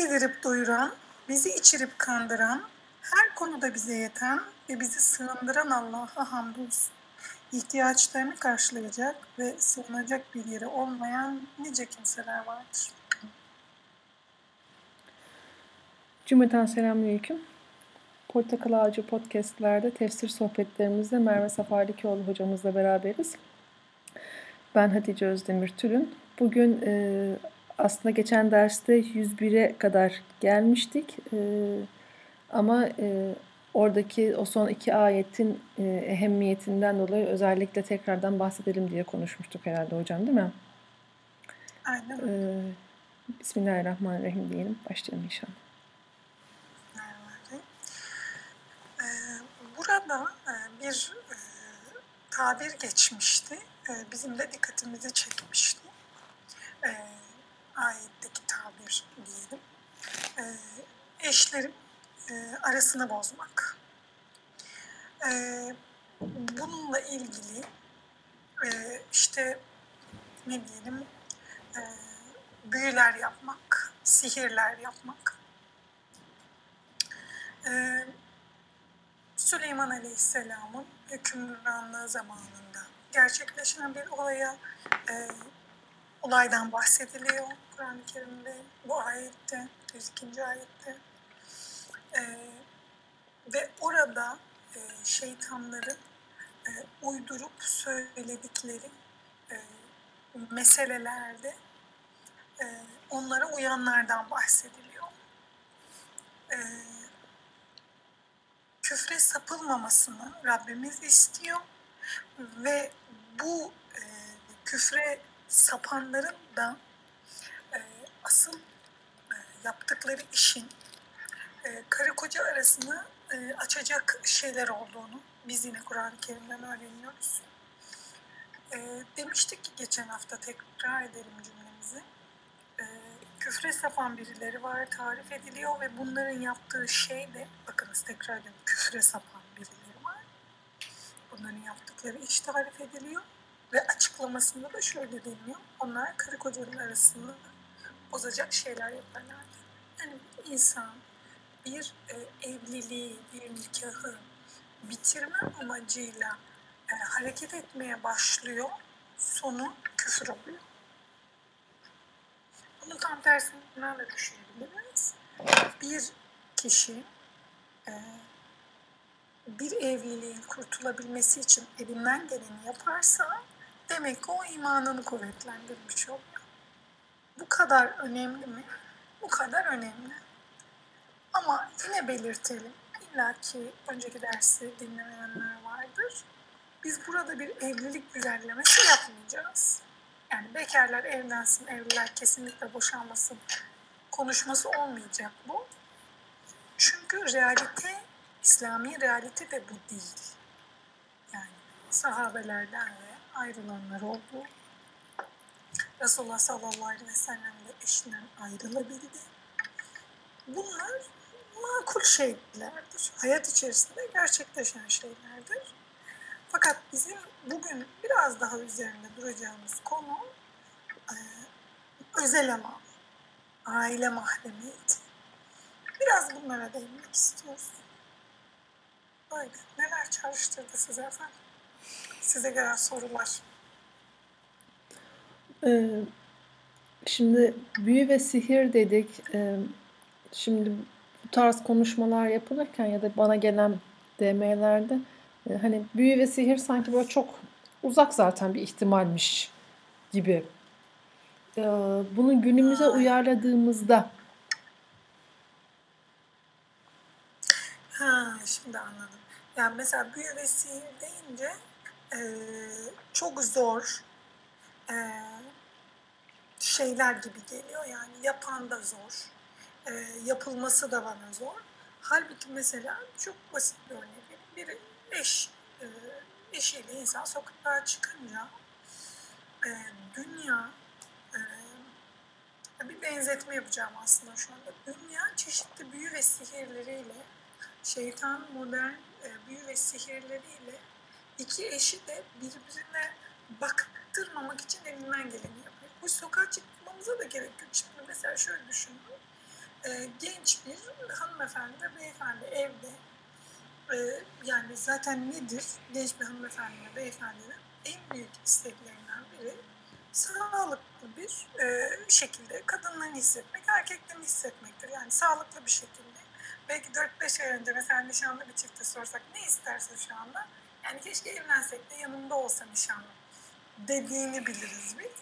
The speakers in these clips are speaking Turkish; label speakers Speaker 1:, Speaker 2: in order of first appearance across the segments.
Speaker 1: yedirip doyuran, bizi içirip kandıran, her konuda bize yeten ve bizi sığındıran Allah'a hamdolsun. İhtiyaçlarını karşılayacak ve sığınacak bir yeri olmayan nice kimseler vardır.
Speaker 2: Cümleten selamünaleyküm. Portakal Ağacı Podcast'lerde tefsir sohbetlerimizde Merve Safarlikoğlu hocamızla beraberiz. Ben Hatice Özdemir Tülün. Bugün e, aslında geçen derste 101'e kadar gelmiştik. E, ama e, oradaki o son iki ayetin e, ehemmiyetinden dolayı özellikle tekrardan bahsedelim diye konuşmuştuk herhalde hocam değil mi?
Speaker 1: Aynen.
Speaker 2: E, Bismillahirrahmanirrahim diyelim. Başlayalım inşallah.
Speaker 1: Ee, burada e, bir e, tabir geçmişti. E, bizim de dikkatimizi çekmişti. Ayetteki tabir diyelim. Eşlerin arasını bozmak. Bununla ilgili işte ne diyelim büyüler yapmak, sihirler yapmak. Süleyman Aleyhisselam'ın hükümranlığı zamanında gerçekleşen bir olaya e, olaydan bahsediliyor Kur'an-ı Kerim'de bu ayette 102. ayette e, ve orada e, şeytanların e, uydurup söyledikleri e, meselelerde e, onlara uyanlardan bahsediliyor. E, küfre sapılmamasını Rabbimiz istiyor ve bu e, küfre sapanların da e, asıl e, yaptıkları işin e, karı koca arasını e, açacak şeyler olduğunu biz yine Kur'an-ı Kerim'den öğreniyoruz. E, demiştik ki geçen hafta tekrar edelim cümlemizi. E, küfre sapan birileri var, tarif ediliyor ve bunların yaptığı şey de, bakınız tekrar ediyorum, küfre sapan birileri var. Bunların yaptıkları iş tarif ediliyor ve açıklamasında da şöyle deniyor. Onlar karı kocanın arasında bozacak şeyler yaparlar. Yani bir insan bir e, evliliği, bir nikahı bitirme amacıyla e, hareket etmeye başlıyor, sonu küfür oluyor. Bunu tam tersinden de düşünebiliriz. Bir kişi e, bir evliliğin kurtulabilmesi için elinden geleni yaparsa demek ki o imanını kuvvetlendirmiş oluyor. Bu kadar önemli mi? Bu kadar önemli. Ama yine belirtelim. İlla ki önceki dersi dinlemeyenler vardır. Biz burada bir evlilik güzellemesi yapmayacağız yani bekarlar evlensin, evliler kesinlikle boşanmasın konuşması olmayacak bu. Çünkü realite, İslami realite de bu değil. Yani sahabelerden ve ayrılanlar oldu. Resulullah sallallahu aleyhi ve sellem de eşinden ayrılabildi. Bunlar makul şeylerdir. Hayat içerisinde gerçekleşen şeylerdir. Fakat bizim bugün biraz daha üzerinde duracağımız konu e, özel ama aile mahremiyeti. Biraz bunlara değinmek istiyoruz. Böyle. Neler çalıştırdı size efendim? Size gelen sorular.
Speaker 2: Ee, şimdi büyü ve sihir dedik. Ee, şimdi bu tarz konuşmalar yapılırken ya da bana gelen DM'lerde e, hani büyü ve sihir sanki böyle çok uzak zaten bir ihtimalmiş gibi. E, bunu günümüze uyarladığımızda
Speaker 1: Ha, şimdi anladım. Yani mesela büyü ve sihir deyince çok zor şeyler gibi geliyor. Yani yapan da zor. Yapılması da bana zor. Halbuki mesela çok basit bir örnek. Biri eş, e, eşiyle insan sokağa çıkınca dünya bir benzetme yapacağım aslında şu anda. Dünya çeşitli büyü ve sihirleriyle şeytan modern büyü ve sihirleriyle iki eşi de birbirine baktırmamak için elinden geleni yapıyor. Bu sokağa çıkmamıza da gerek yok. Şimdi mesela şöyle düşünün. e, genç bir hanımefendi ve beyefendi evde e, yani zaten nedir genç bir hanımefendi ve beyefendinin en büyük isteklerinden biri sağlıklı bir e, şekilde kadınların hissetmek, erkeklerin hissetmektir. Yani sağlıklı bir şekilde. Belki 4-5 ay önce mesela nişanlı bir çifte sorsak ne istersin şu anda? Yani keşke evlensek de yanımda olsa nişanlı dediğini biliriz biz.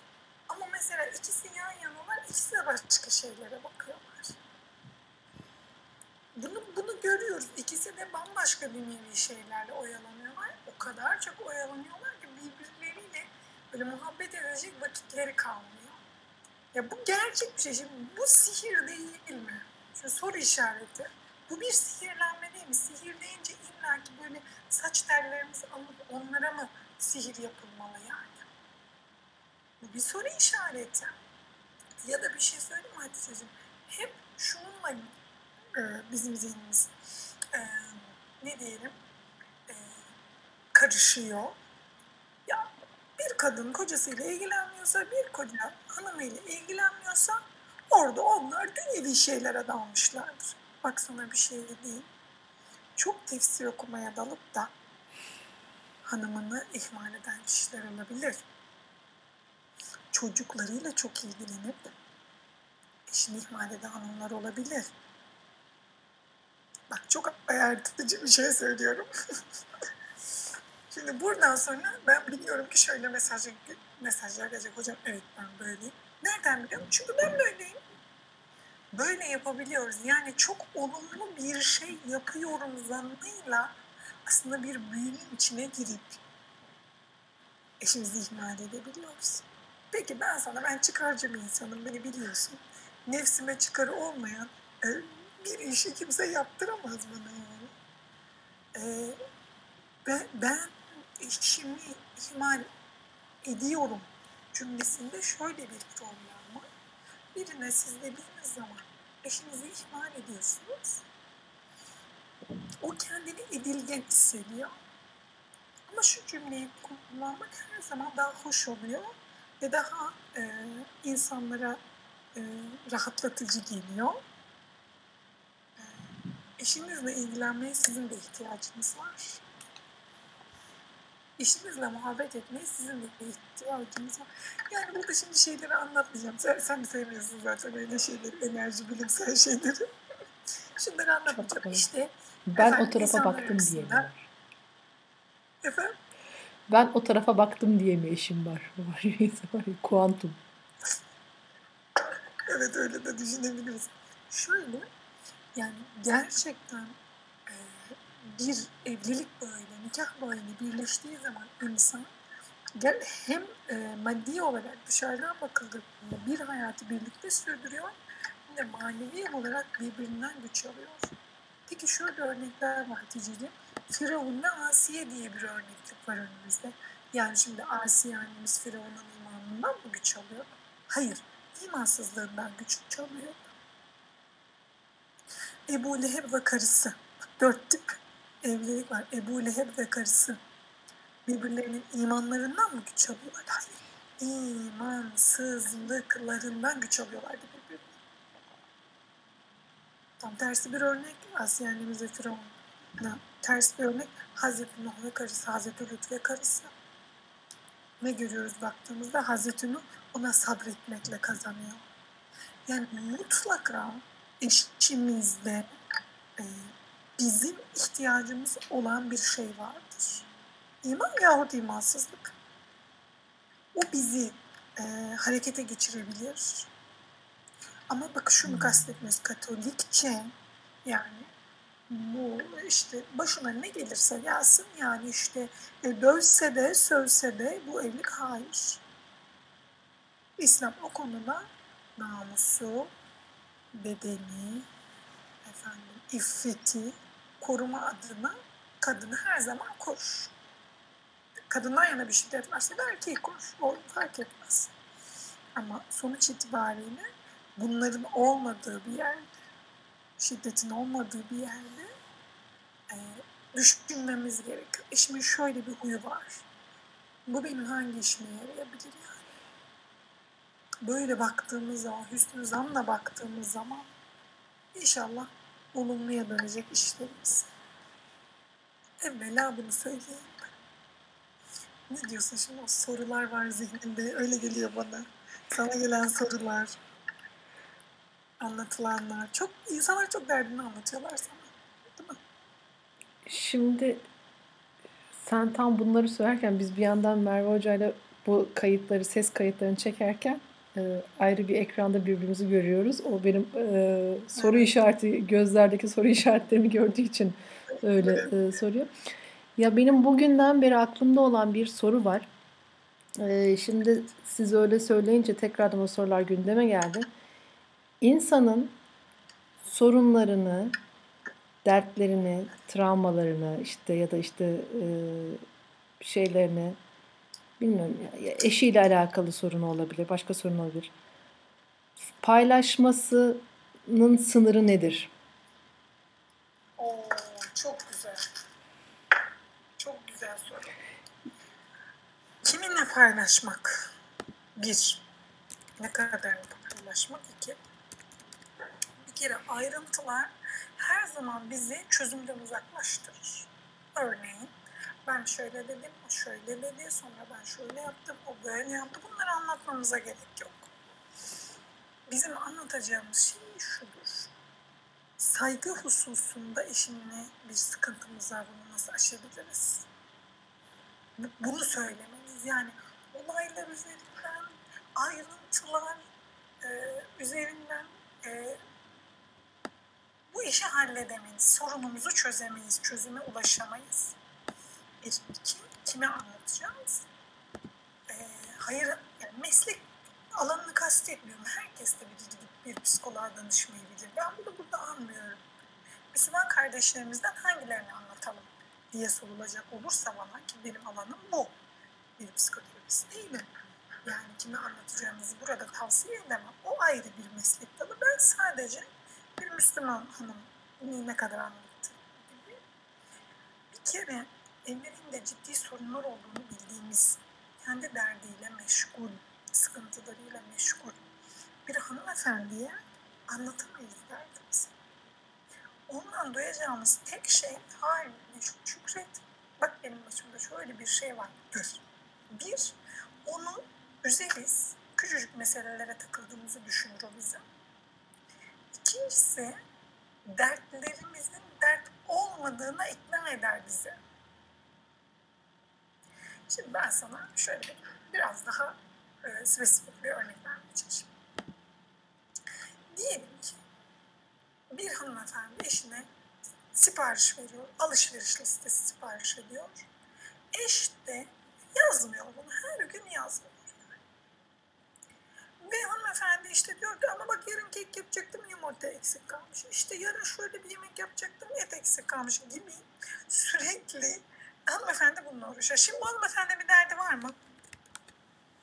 Speaker 1: Ama mesela ikisi yan yanalar, ikisi de başka şeylere bakıyorlar. Bunu, bunu görüyoruz. İkisi de bambaşka nevi şeylerle oyalanıyorlar. O kadar çok oyalanıyorlar ki birbirleriyle böyle muhabbet edecek vakitleri kalmıyor. Ya bu gerçek bir şey. Şimdi bu sihir değil mi? Şu soru işareti. Bu bir sihirlenme değil mi? Sihir deyince illa ki böyle saç tellerimizi alıp onlara mı sihir yapılmalı yani? Bu bir soru işareti. Ya da bir şey söyleyeyim mi Hatice'ciğim? Hep şununla e, bizim zihnimiz e, ne diyelim e, karışıyor. Ya bir kadın kocasıyla ilgilenmiyorsa, bir koca hanımıyla ilgilenmiyorsa orada onlar dünyevi şeylere dalmışlardır. Bak sana bir şey değil. Çok tefsir okumaya dalıp da hanımını ihmal eden kişiler olabilir. Çocuklarıyla çok ilgilenip eşini ihmal eden hanımlar olabilir. Bak çok ayartıcı bir şey söylüyorum. Şimdi buradan sonra ben biliyorum ki şöyle mesaj, mesajlar gelecek. Hocam evet ben böyleyim. Nereden biliyorum? Çünkü ben böyleyim. Böyle yapabiliyoruz. Yani çok olumlu bir şey yapıyorum zannıyla aslında bir büyünün içine girip eşimizi ihmal edebiliyoruz. Peki ben sana, ben çıkarcı bir insanım, beni biliyorsun. Nefsime çıkarı olmayan e, bir işi kimse yaptıramaz bana yani. Ben, ben eşimi ihmal ediyorum cümlesinde şöyle bir problem. Birine siz dediğiniz zaman eşinizi ihmal ediyorsunuz. O kendini edilgen hissediyor. Ama şu cümleyi kullanmak her zaman daha hoş oluyor ve daha e, insanlara e, rahatlatıcı geliyor. E, eşinizle ilgilenmeye sizin de ihtiyacınız var. Eşinizle muhabbet etmeye sizin de ihtiyacınız var. Yani burada şimdi şeyleri anlatmayacağım. Sen, sen sevmiyorsun zaten öyle şeyleri, enerji, bilimsel şeyleri. Şunları anlatmayacağım. İşte
Speaker 2: ben
Speaker 1: efendim,
Speaker 2: o tarafa baktım diye mi var?
Speaker 1: Efendim?
Speaker 2: Ben o tarafa baktım diye mi eşim var? Kuantum.
Speaker 1: Evet öyle de düşünebiliriz. Şöyle yani gerçekten bir evlilik bağıyla, nikah bağıyla birleştiği zaman insan gel hem e, maddi olarak dışarıdan bakıldığında bir hayatı birlikte sürdürüyor hem de manevi olarak birbirinden güç alıyor. Peki şöyle örnekler var Hatice'ciğim. Firavun'la Asiye diye bir örneklik var önümüzde. Yani şimdi Asiye annemiz Firavun'un imanından mı güç alıyor? Hayır, imansızlığından güç alıyor. Ebu Leheb ve karısı. Dört tip evlilik var. Ebu Leheb ve karısı. Birbirlerinin imanlarından mı güç alıyorlar? Hayır. İmansızlıklarından güç alıyorlardı birbirine. Tam tersi bir örnek Asiye annemiz ve Firavun'la ters bir örnek Hazreti Nuh ve karısı, Hazreti Lut ve karısı. Ne görüyoruz baktığımızda Hazreti Nuh ona sabretmekle kazanıyor. Yani mutlaka eşimizde e, bizim ihtiyacımız olan bir şey vardır. İman yahut imansızlık. O bizi e, harekete geçirebilir. Ama bak şunu kastetmiyoruz. Katolikçe yani bu işte başına ne gelirse gelsin yani işte e, dövse de sövse de bu evlilik hayır. İslam o konuda namusu, bedeni, efendim iffeti koruma adına kadını her zaman korur. Kadından yana bir şiddet varsa da erkeği korur. O fark etmez. Ama sonuç itibariyle bunların olmadığı bir yerde, şiddetin olmadığı bir yerde e, düşünmemiz gerekiyor. Eşimin şöyle bir huyu var. Bu benim hangi işime yarayabilir yani? Böyle baktığımız zaman, hüsnü zanla baktığımız zaman İnşallah olumluya dönecek işlerimiz. Evvela bunu söyleyeyim. Ne diyorsun şimdi? O sorular var zihninde. Öyle geliyor bana. Sana gelen sorular. Anlatılanlar. Çok, insanlar çok derdini anlatıyorlar sana. Değil mi?
Speaker 2: Şimdi sen tam bunları söylerken biz bir yandan Merve Hoca'yla bu kayıtları, ses kayıtlarını çekerken e, ayrı bir ekranda birbirimizi görüyoruz. O benim e, soru işareti, gözlerdeki soru işaretlerimi gördüğü için öyle e, soruyor. Ya benim bugünden beri aklımda olan bir soru var. E, şimdi siz öyle söyleyince tekrardan o sorular gündeme geldi. İnsanın sorunlarını, dertlerini, travmalarını işte ya da işte e, şeylerini bilmiyorum eşiyle alakalı sorun olabilir, başka sorun olabilir. Paylaşmasının sınırı nedir?
Speaker 1: Oo, çok güzel. Çok güzel soru. Kiminle paylaşmak? Bir. Ne kadar paylaşmak? İki. Bir kere ayrıntılar her zaman bizi çözümden uzaklaştırır. Örneğin ben şöyle dedim, o şöyle dedi, sonra ben şöyle yaptım, o böyle yaptı. Bunları anlatmamıza gerek yok. Bizim anlatacağımız şey şudur. Saygı hususunda eşinle bir sıkıntımız var, bunu nasıl aşabiliriz? Bu- Bunu söylemeliyiz. Yani olaylar üzerinden, ayrıntılar e, üzerinden e, bu işi halledemeyiz. Sorunumuzu çözemeyiz, çözüme ulaşamayız. İki, kime anlatacağız? Ee, hayır, yani meslek alanını kastetmiyorum. Herkes de bir gidip bir psikoloğa danışmayı bilir. Ben bunu burada anlıyorum. Müslüman kardeşlerimizden hangilerini anlatalım diye sorulacak olursa bana ki benim alanım bu. Bir psikoterapist değilim. Yani kime anlatacağımızı burada tavsiye edemem. O ayrı bir meslek dalı. Ben sadece bir Müslüman hanım ne kadar anlattı gibi. Bir kere evlerinde ciddi sorunlar olduğunu bildiğimiz, kendi derdiyle meşgul, sıkıntılarıyla meşgul bir hanımefendiye anlatamayız derdimizi. Ondan duyacağımız tek şey haline şükret. Bak benim başımda şöyle bir şey vardır. Bir, onu üzeriz. Küçücük meselelere takıldığımızı düşünür o bizim. İkincisi, dertlerimizin dert olmadığına ikna eder bizi. Şimdi ben sana şöyle biraz daha e, spesifik bir örnek vermeye çalışayım. Diyelim ki bir hanımefendi eşine sipariş veriyor, alışveriş listesi sipariş ediyor. Eş de yazmıyor bunu, her gün yazmıyor. Ve hanımefendi işte diyor ki ama bak yarın kek yapacaktım yumurta eksik kalmış. İşte yarın şöyle bir yemek yapacaktım et eksik kalmış gibi sürekli hanımefendi bununla uğraşıyor. Şimdi bu hanımefendi bir derdi var mı?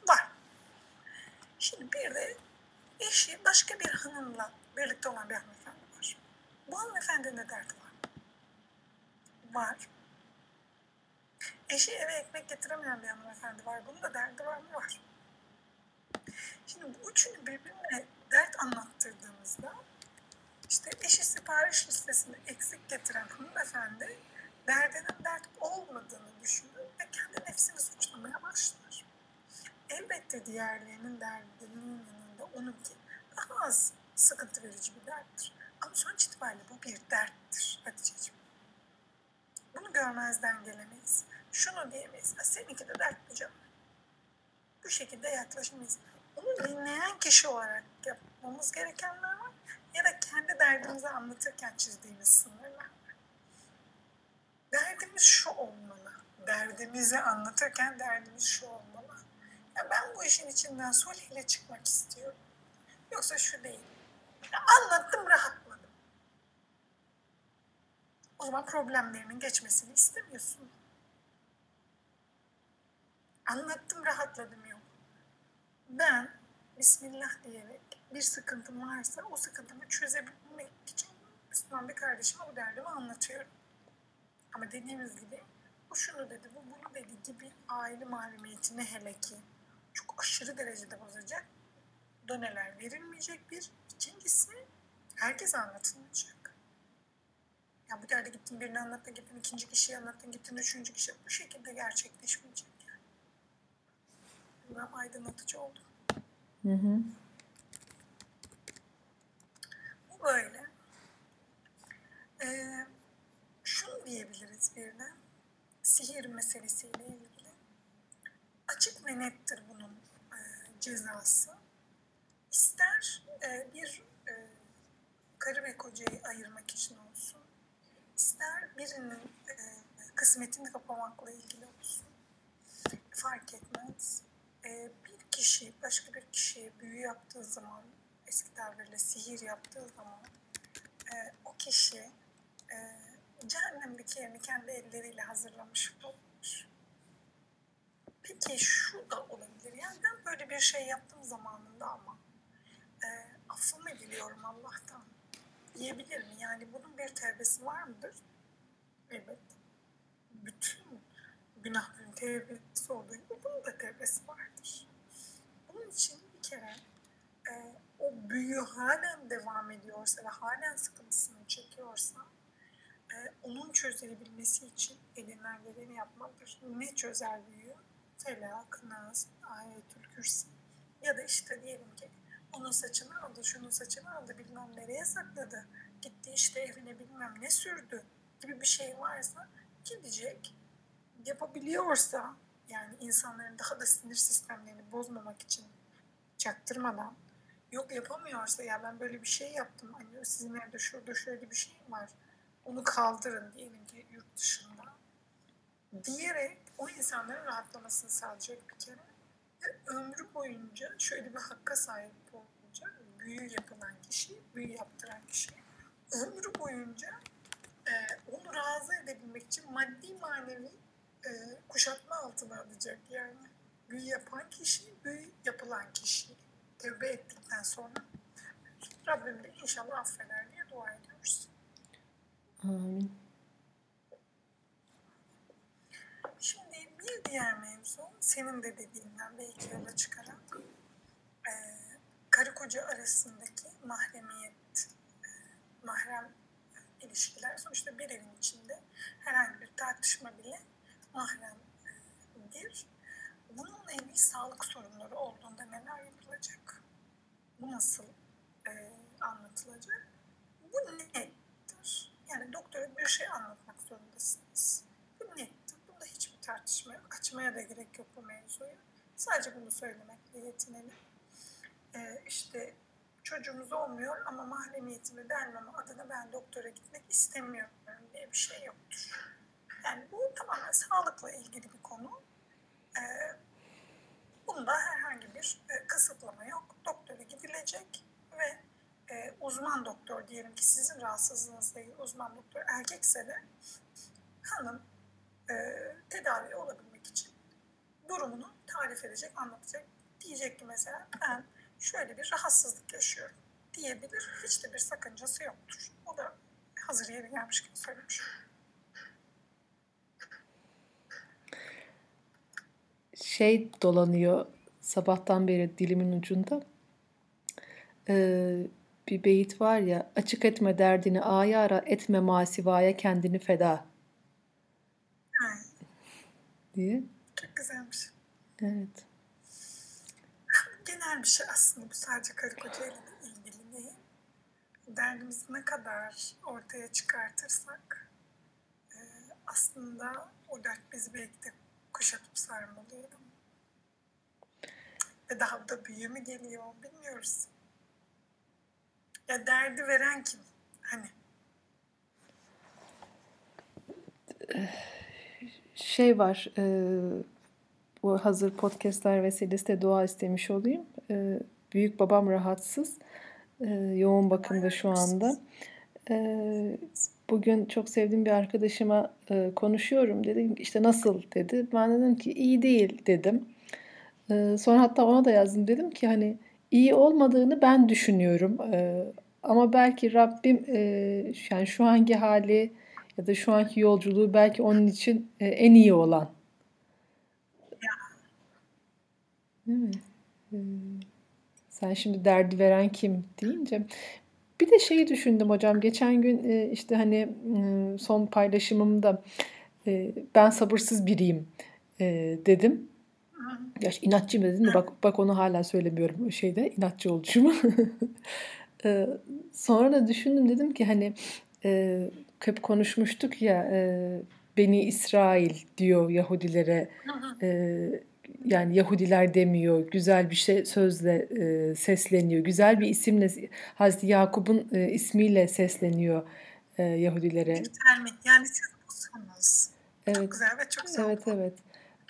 Speaker 1: Var. Şimdi bir de eşi başka bir hanımla birlikte olan bir hanımefendi var. Bu hanımefendinin de derdi var. Var. Eşi eve ekmek getiremeyen bir hanımefendi var. Bunun da derdi var mı? Var. Şimdi bu üçünü birbirine dert anlattırdığımızda işte eşi sipariş listesinde eksik getiren hanımefendi derdinin dert olmadığını düşünür ve kendi nefsini suçlamaya başlar. Elbette diğerlerinin derdinin yanında onunki daha az sıkıntı verici bir derttir. Ama sonuç itibariyle bu bir derttir Hatice'ciğim. Bunu görmezden gelemeyiz. Şunu diyemeyiz. "Ha, Seninki de dertli canım. Bu şekilde yaklaşamayız. Onu dinleyen kişi olarak yapmamız gerekenler var. Ya da kendi derdimizi anlatırken çizdiğimiz var. Derdimiz şu olmalı. Derdimizi anlatırken derdimiz şu olmalı. Ya ben bu işin içinden sulh ile çıkmak istiyorum. Yoksa şu değil. Ya anlattım rahatladım. O zaman problemlerinin geçmesini istemiyorsun. Anlattım rahatladım yok. Ben Bismillah diyerek bir sıkıntım varsa o sıkıntımı çözebilmek için Müslüman bir kardeşime bu derdimi anlatıyorum. Ama dediğimiz gibi bu şunu dedi, bu bunu dedi gibi aile mahremiyetini hele ki çok aşırı derecede bozacak doneler verilmeyecek bir. İkincisi Herkese anlatılmayacak. Ya bu derdi gittin birini anlattın, gittin ikinci kişiyi anlattın, gittin üçüncü kişi. Bu şekilde gerçekleşmeyecek yani. Bilmem aydınlatıcı oldu.
Speaker 2: Hı hı.
Speaker 1: Bu böyle. Ee, diyebiliriz bir de. Sihir meselesiyle ilgili. Açık ve nettir bunun e, cezası. İster e, bir e, karı ve kocayı ayırmak için olsun, ister birinin e, kısmetini kapamakla ilgili olsun, fark etmez. E, bir kişi başka bir kişiye büyü yaptığı zaman, eski tabirle sihir yaptığı zaman, e, o kişi e, cehennemdeki yerini kendi elleriyle hazırlamış olmuş. Peki şu da olabilir. Yani ben böyle bir şey yaptım zamanında ama e, affımı diliyorum Allah'tan diyebilir mi? Yani bunun bir tevbesi var mıdır? Evet. Bütün günahların tevbesi olduğu gibi bunun da tevbesi vardır. Bunun için bir kere e, o büyü halen devam ediyorsa ve halen sıkıntısını çekiyorsa e, onun çözebilmesi için elinden geleni yapmalıdır. Ne çözer büyüğü? Felak, Nas, Ayetül Kürsi ya da işte diyelim ki onun saçını aldı, şunun saçını aldı, bilmem nereye sakladı, gitti işte evine bilmem ne sürdü gibi bir şey varsa gidecek, yapabiliyorsa yani insanların daha da sinir sistemlerini bozmamak için çaktırmadan yok yapamıyorsa ya ben böyle bir şey yaptım hani sizin evde şurada şöyle bir şey var onu kaldırın diyelim ki yurt dışında. Diyerek o insanların rahatlamasını sağlayacak bir kere. Ve ömrü boyunca şöyle bir hakka sahip olacak büyü yapılan kişi, büyü yaptıran kişi ömrü boyunca e, onu razı edebilmek için maddi manevi e, kuşatma altına alacak. Yani büyü yapan kişi, büyü yapılan kişi. Tövbe ettikten sonra Rabbim de inşallah affeder diye dua ediyoruz.
Speaker 2: Amin.
Speaker 1: Şimdi bir diğer mevzu senin de dediğinden belki yola çıkarak e, karı koca arasındaki mahremiyet, e, mahrem ilişkiler sonuçta bir evin içinde herhangi bir tartışma bile mahremdir. Bununla ilgili sağlık sorunları olduğunda neler yapılacak? Bu nasıl e, anlatılacak? Bu nettir. Yani doktora bir şey anlatmak zorundasınız. Bu nettir. Bunda hiçbir tartışma yok. Açmaya da gerek yok bu mevzuyu. Sadece bunu söylemekle yetinelim. E, işte çocuğumuz olmuyor ama mahremiyetimi vermeme adına ben doktora gitmek istemiyorum diye bir şey yoktur. Yani bu tamamen sağlıkla ilgili bir konu. Ee, bunda herhangi bir e, kısıtlama yok. Doktora gidilecek e, uzman doktor diyelim ki sizin rahatsızlığınız değil uzman doktor erkekse de hanım e, tedavi olabilmek için durumunu tarif edecek, anlatacak. Diyecek ki mesela ben şöyle bir rahatsızlık yaşıyorum diyebilir. Hiç de bir sakıncası yoktur. O da hazır yeri gelmiş gibi söylemiş.
Speaker 2: Şey dolanıyor sabahtan beri dilimin ucunda. Ee, bir beyit var ya açık etme derdini aya ara etme masivaya kendini feda
Speaker 1: Ha,
Speaker 2: diye.
Speaker 1: çok güzelmiş.
Speaker 2: Evet.
Speaker 1: Genel bir şey aslında bu sadece karı koca ile ilgili değil. Derdimizi ne kadar ortaya çıkartırsak e, aslında o dert bizi belki de kuşatıp sarmalıyor. Ve daha da büyüğü mü geliyor bilmiyoruz. Ya derdi veren kim? Hani
Speaker 2: Şey var, e, bu hazır podcastler vesilesiyle dua istemiş olayım. E, büyük babam rahatsız, e, yoğun bakımda şu anda. E, bugün çok sevdiğim bir arkadaşıma e, konuşuyorum. Dedim işte nasıl dedi. Ben dedim ki iyi değil dedim. E, sonra hatta ona da yazdım. Dedim ki hani iyi olmadığını ben düşünüyorum. E, ama belki Rabbim e, yani şu anki hali ya da şu anki yolculuğu belki onun için e, en iyi olan. Değil mi? E, sen şimdi derdi veren kim deyince Bir de şeyi düşündüm hocam. Geçen gün e, işte hani son paylaşımımda e, ben sabırsız biriyim e, dedim. Ya inatçıyım dedim de bak bak onu hala söylemiyorum şeyde inatçı olduğumu. Sonra da düşündüm dedim ki hani hep konuşmuştuk ya Beni İsrail diyor Yahudilere yani Yahudiler demiyor, güzel bir şey sözle e, sesleniyor, güzel bir isimle Hazreti Yakup'un e, ismiyle sesleniyor e, Yahudilere.
Speaker 1: Yani siz busunuz.
Speaker 2: Evet.
Speaker 1: Çok güzel ve çok güzel.
Speaker 2: Evet evet.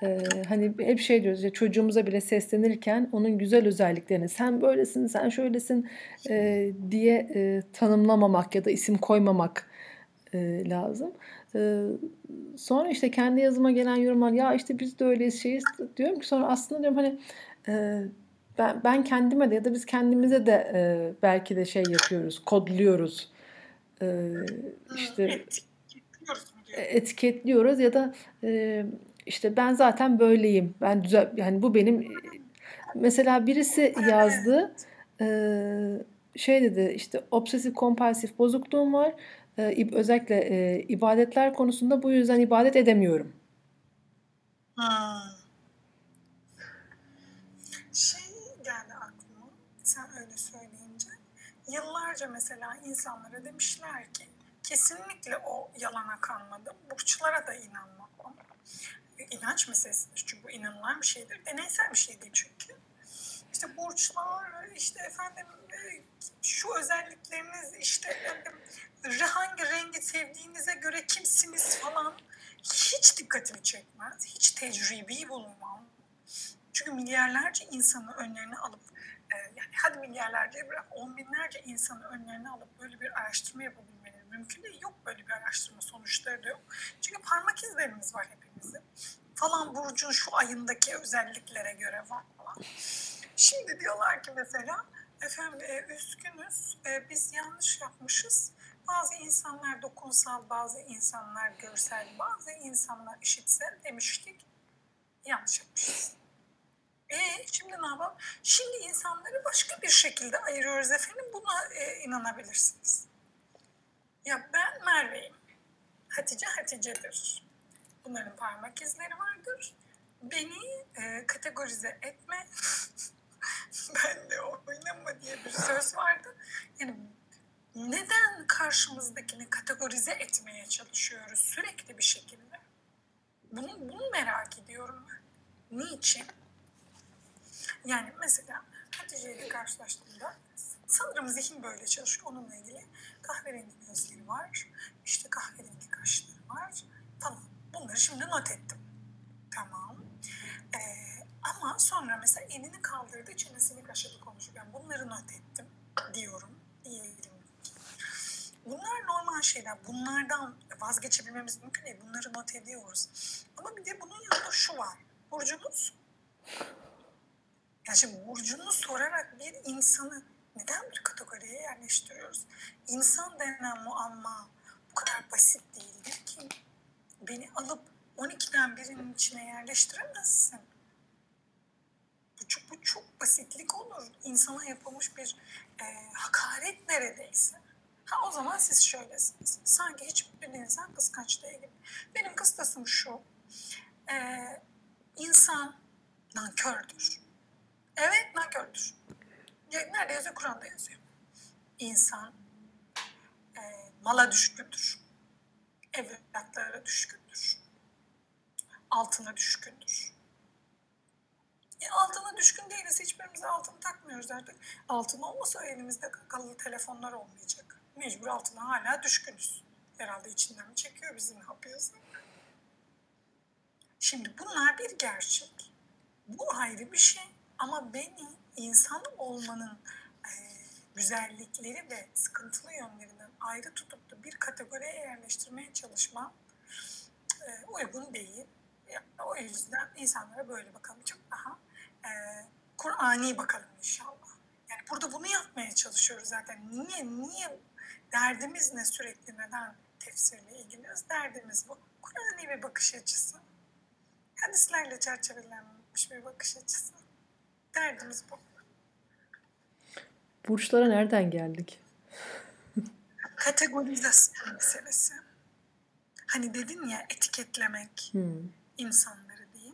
Speaker 2: Ee, hani hep şey diyoruz ya çocuğumuza bile seslenirken onun güzel özelliklerini sen böylesin sen şöylesin e, diye e, tanımlamamak ya da isim koymamak e, lazım. E, sonra işte kendi yazıma gelen yorumlar ya işte biz de öyleyiz şeyiz diyorum ki sonra aslında diyorum hani e, ben, ben kendime de ya da biz kendimize de e, belki de şey yapıyoruz kodluyoruz. E, işte etiketliyoruz ya da e, işte ben zaten böyleyim. Ben düzel yani bu benim mesela birisi yazdı şey dedi işte obsesif kompulsif bozukluğum var özellikle ibadetler konusunda bu yüzden ibadet edemiyorum.
Speaker 1: Hmm. Şey geldi aklıma sen öyle söyleyince. Yıllarca mesela insanlara demişler ki kesinlikle o yalana kanmadım. Burçlara da inanmam. İnanç meselesidir çünkü bu inanılan bir şeydir. Deneysel bir şey değil çünkü. İşte burçlar, işte efendim şu özellikleriniz, işte efendim, hangi rengi sevdiğinize göre kimsiniz falan hiç dikkatimi çekmez. Hiç tecrübi bulunmam. Çünkü milyarlarca insanı önlerine alıp e, yani hadi milyarlarca bırak on binlerce insanı önlerine alıp böyle bir araştırma yapabilmeleri mümkün değil. Yok böyle bir araştırma sonuçları da yok. Çünkü parmak izlerimiz var hepimizin. Falan burcun şu ayındaki özelliklere göre var falan. Şimdi diyorlar ki mesela efendim e, üzgünüz e, biz yanlış yapmışız bazı insanlar dokunsal, bazı insanlar görsel, bazı insanlar işitsel demiştik. Yanlış yapmışız. E şimdi ne yapalım? Şimdi insanları başka bir şekilde ayırıyoruz efendim. Buna e, inanabilirsiniz. Ya ben Merve'yim. Hatice Hatice'dir. Bunların parmak izleri vardır. Beni e, kategorize etme. ben de oynama diye bir söz vardı. Yani neden karşımızdakini kategorize etmeye çalışıyoruz sürekli bir şekilde? Bunu, bunu merak ediyorum ben. Niçin? Yani mesela Hatice ile karşılaştığımda sanırım zihin böyle çalışıyor. Onunla ilgili kahverengi gözleri var, işte kahverengi kaşları var falan. Bunları şimdi not ettim. Tamam. Ee, ama sonra mesela elini kaldırdı, çenesini kaşıdı konuşurken bunları not ettim diyorum. Diyelim Bunlar normal şeyler. Bunlardan vazgeçebilmemiz mümkün değil. Bunları not ediyoruz. Ama bir de bunun yanında şu var. Burcunuz. Yani şimdi burcunu sorarak bir insanı neden bir kategoriye yerleştiriyoruz? İnsan denen muamma bu kadar basit değildir ki. Beni alıp 12'den birinin içine yerleştiremezsin. Bu çok, bu çok basitlik olur. İnsana yapılmış bir e, hakaret neredeyse. Ha o zaman siz şöylesiniz. Sanki hiçbir insan kıskanç değilim. Benim kıstasım şu. Ee, insan nankördür. Evet nankördür. Nerede yazıyor? Kur'an'da yazıyor. İnsan e, mala düşkündür. Evlatlara düşkündür. Altına düşkündür. E, altına düşkün değiliz. Hiçbirimiz altını takmıyoruz artık. Altın olmasa elimizde akıllı telefonlar olmayacak mecbur altına hala düşkünüz. Herhalde içinden mi çekiyor bizi ne yapıyorsa. Şimdi bunlar bir gerçek. Bu ayrı bir şey ama beni insan olmanın e, güzellikleri ve sıkıntılı yönlerinden ayrı tutup da bir kategoriye yerleştirmeye çalışmam e, uygun değil. Yani o yüzden insanlara böyle bakalım çok daha e, Kur'ani bakalım inşallah. Yani burada bunu yapmaya çalışıyoruz zaten. Niye niye Derdimiz ne sürekli neden tefsirle ilgileniyoruz? Derdimiz bu. Kur'an'ı bir bakış açısı. Hadislerle çerçevelenmiş bir bakış açısı. Derdimiz bu.
Speaker 2: Burçlara nereden geldik?
Speaker 1: Kategorizasyon meselesi. Hani dedin ya etiketlemek
Speaker 2: Hmm.
Speaker 1: insanları diye.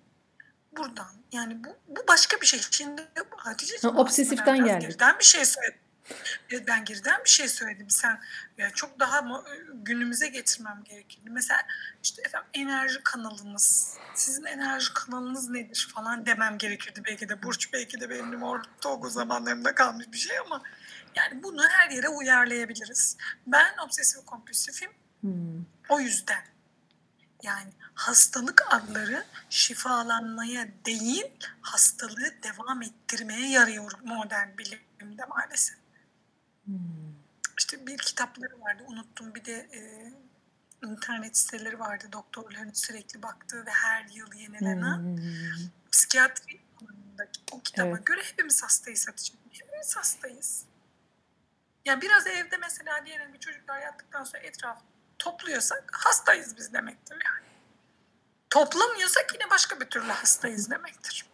Speaker 1: Buradan yani bu, bu başka bir şey. Şimdi Hatice
Speaker 2: Ha, obsesiften geldik.
Speaker 1: Geriden bir şey söyledim. Ben geriden bir şey söyledim. Sen ya çok daha mı- günümüze getirmem gerekirdi. Mesela işte efendim enerji kanalınız. Sizin enerji kanalınız nedir falan demem gerekirdi. Belki de Burç belki de benim ortaokul zamanlarımda kalmış bir şey ama yani bunu her yere uyarlayabiliriz. Ben obsesif kompulsifim.
Speaker 2: Hmm.
Speaker 1: O yüzden yani hastalık adları şifalanmaya değil hastalığı devam ettirmeye yarıyor modern bilimde maalesef.
Speaker 2: Hmm.
Speaker 1: İşte bir kitapları vardı unuttum bir de e, internet siteleri vardı doktorların sürekli baktığı ve her yıl yenilenen
Speaker 2: Hmm.
Speaker 1: psikiyatri alanındaki o kitaba
Speaker 2: Evet.
Speaker 1: göre hepimiz hastayız Hatice. Hepimiz hastayız. Ya biraz evde mesela diyelim bir çocuklar yattıktan sonra etraf topluyorsak hastayız biz demektir yani. Toplamıyorsak yine başka bir türlü hastayız demektir.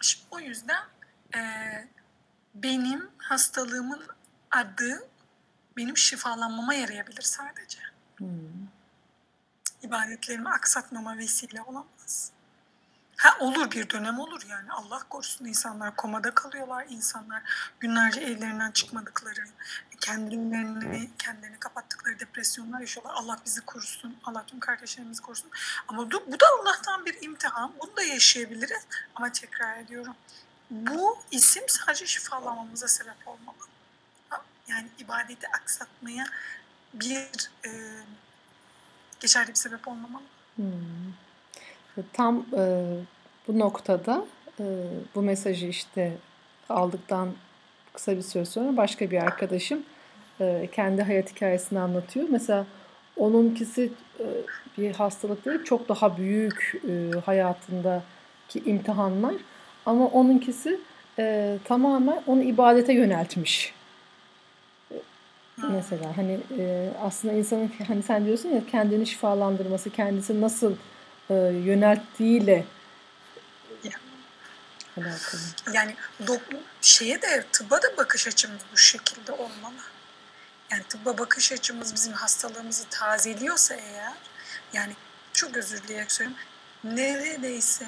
Speaker 1: Şimdi o yüzden eee, benim hastalığımın adı benim şifalanmama yarayabilir sadece.
Speaker 2: Hmm.
Speaker 1: ibadetlerimi aksatmama vesile olamaz. Ha olur bir dönem olur yani. Allah korusun insanlar komada kalıyorlar insanlar günlerce evlerinden çıkmadıkları kendilerini kendilerini kapattıkları depresyonlar yaşıyorlar. Allah bizi korusun Allah tüm kardeşlerimizi korusun. Ama bu, bu da Allah'tan bir imtihan. Bunu da yaşayabiliriz. Ama tekrar ediyorum bu isim sadece şifalanmamıza sebep olmalı. Yani ibadeti aksatmaya bir e, geçerli bir sebep olmamalı.
Speaker 2: Hmm. Tam e, bu noktada e, bu mesajı işte aldıktan kısa bir süre sonra başka bir arkadaşım e, kendi hayat hikayesini anlatıyor. Mesela onunkisi e, bir hastalık değil, çok daha büyük e, hayatındaki imtihanlar. Ama onunkisi e, tamamen onu ibadete yöneltmiş. Mesela hani e, aslında insanın hani sen diyorsun ya kendini şifalandırması, kendisi nasıl e, yönelttiğiyle.
Speaker 1: Yani dok- şeye de tıbba da bakış açımız bu şekilde olmalı. Yani tıbba bakış açımız bizim hastalığımızı tazeliyorsa eğer yani çok özür dileyerek söylüyorum neredeyse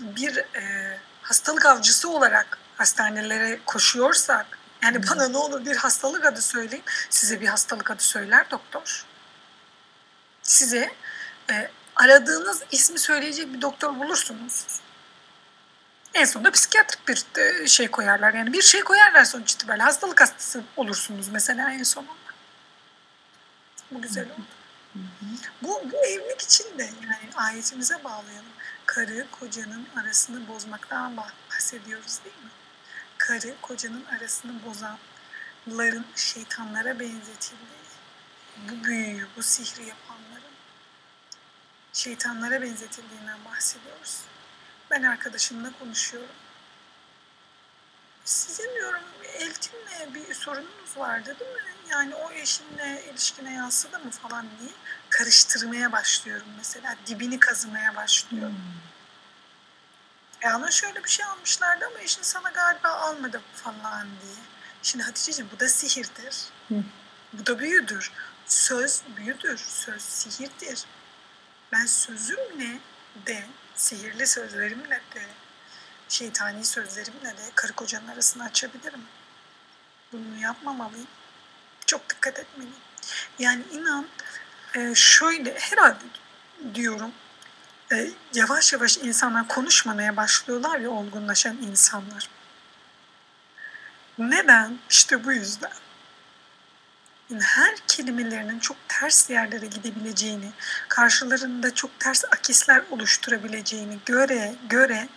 Speaker 1: bir e, hastalık avcısı olarak hastanelere koşuyorsak yani bana ne olur bir hastalık adı söyleyin size bir hastalık adı söyler doktor. Size e, aradığınız ismi söyleyecek bir doktor bulursunuz. En sonunda psikiyatrik bir e, şey koyarlar. Yani bir şey koyarlar sonuç itibariyle. Hastalık hastası olursunuz mesela en sonunda. Bu güzel oldu. Bu, bu evlilik için de yani ayetimize bağlayalım. Karı kocanın arasını bozmaktan bahsediyoruz değil mi? Karı kocanın arasını bozanların şeytanlara benzetildiği, bu büyüyü, bu sihri yapanların şeytanlara benzetildiğinden bahsediyoruz. Ben arkadaşımla konuşuyorum. Sizin diyorum Eltin'le bir sorununuz vardı değil mi? Yani o eşinle ilişkine yansıdı mı falan diye karıştırmaya başlıyorum mesela. Dibini kazımaya başlıyorum. Ya ama şöyle bir şey almışlardı ama eşin sana galiba almadı falan diye. Şimdi Hatice'ciğim bu da sihirdir. Bu da büyüdür. Söz büyüdür. Söz sihirdir. Ben sözümle de, sihirli sözlerimle de, şeytani sözlerimle de karı kocanın arasını açabilirim. Bunu yapmamalıyım. Çok dikkat etmeliyim. Yani inan e, şöyle herhalde diyorum e, yavaş yavaş insanlar konuşmamaya başlıyorlar ya olgunlaşan insanlar. Neden? İşte bu yüzden. Her kelimelerinin çok ters yerlere gidebileceğini, karşılarında çok ters akisler oluşturabileceğini göre göre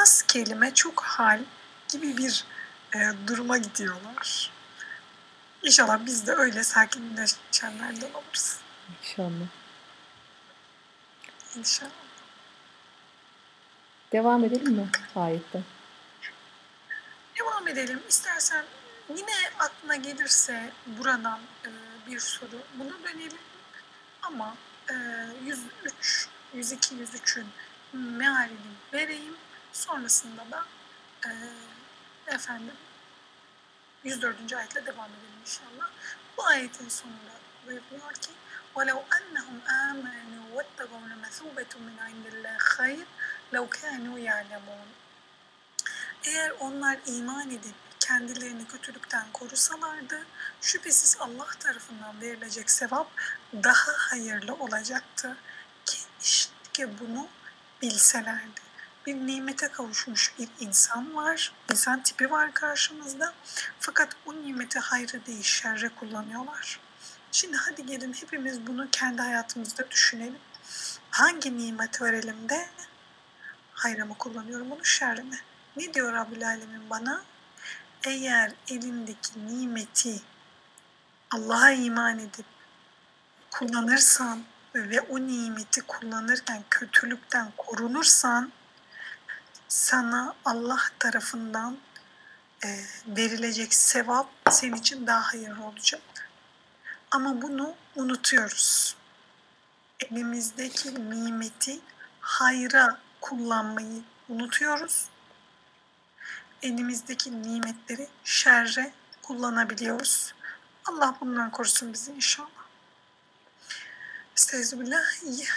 Speaker 1: az kelime çok hal gibi bir e, duruma gidiyorlar. İnşallah biz de öyle sakinleşenlerden oluruz.
Speaker 2: İnşallah.
Speaker 1: İnşallah.
Speaker 2: Devam edelim mi ayetten?
Speaker 1: Devam edelim. İstersen yine aklına gelirse buradan e, bir soru buna dönelim. Ama e, 103, 102, 103'ün mealini vereyim. Sonrasında da e, efendim 104. ayetle devam edelim inşallah. Bu ayetin sonunda buyuruyor ki وَلَوْ أَنَّهُمْ آمَنُوا وَاتَّقَوْا لَمَثُوبَةٌ مِنْ عِنْدِ اللّٰهِ خَيْرٌ لَوْ كَانُوا يَعْلَمُونَ Eğer onlar iman edip kendilerini kötülükten korusalardı, şüphesiz Allah tarafından verilecek sevap daha hayırlı olacaktı. Keşke bunu bilselerdi. Bir nimete kavuşmuş bir insan var, insan tipi var karşımızda. Fakat o nimeti hayrı değil, şerre kullanıyorlar. Şimdi hadi gelin hepimiz bunu kendi hayatımızda düşünelim. Hangi nimet var elimde? Hayra mı kullanıyorum onu şerre mi? Ne diyor Rabbül Alemin bana? Eğer elindeki nimeti Allah'a iman edip kullanırsan ve o nimeti kullanırken kötülükten korunursan sana Allah tarafından e, verilecek sevap senin için daha hayırlı olacak. Ama bunu unutuyoruz. Elimizdeki nimeti hayra kullanmayı unutuyoruz. Elimizdeki nimetleri şerre kullanabiliyoruz. Allah bundan korusun bizi inşallah. Estağfirullah.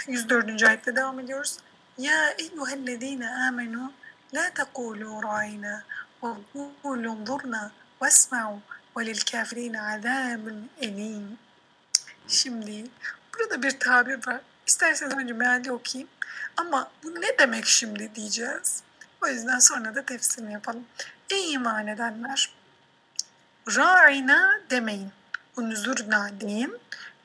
Speaker 1: 104. ayette devam ediyoruz. Ya eyyühellezine amenu la tekulu ra'ina ve kulu zurna vesma'u ve lil kafirine azabun elim. Şimdi burada bir tabir var. İsterseniz önce meali okuyayım. Ama bu ne demek şimdi diyeceğiz. O yüzden sonra da tefsirini yapalım. Ey iman edenler! Ra'ina demeyin. Unzurna deyin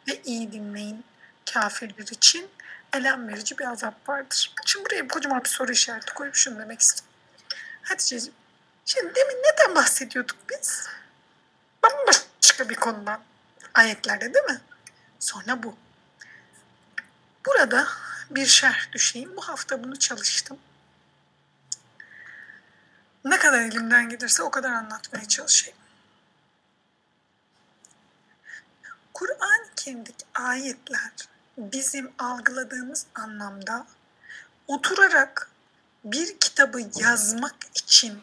Speaker 1: ve iyi dinleyin. Kafirler için elem verici bir azap vardır. Şimdi buraya kocaman bir soru işareti koyup şunu demek istiyorum. Hatice'ciğim, şimdi demin neden bahsediyorduk biz? Bambaşka bir konudan. Ayetlerde değil mi? Sonra bu. Burada bir şerh düşeyim. Bu hafta bunu çalıştım. Ne kadar elimden gelirse o kadar anlatmaya çalışayım. Kur'an-ı Kerim'deki ayetler bizim algıladığımız anlamda oturarak bir kitabı yazmak için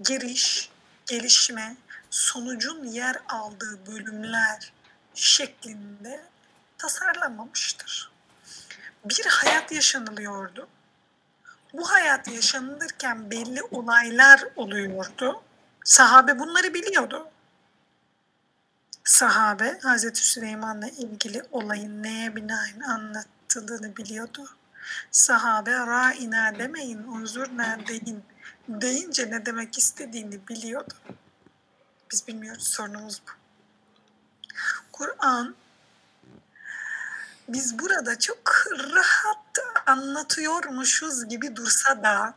Speaker 1: giriş, gelişme, sonucun yer aldığı bölümler şeklinde tasarlanmamıştır. Bir hayat yaşanılıyordu. Bu hayat yaşanılırken belli olaylar oluyordu. Sahabe bunları biliyordu. Sahabe Hazreti Süleyman'la ilgili olayın neye binaen anlatıldığını biliyordu. Sahabe ra'ina demeyin, unzurna deyin. Deyince ne demek istediğini biliyordu. Biz bilmiyoruz, sorunumuz bu. Kur'an biz burada çok rahat anlatıyormuşuz gibi dursa da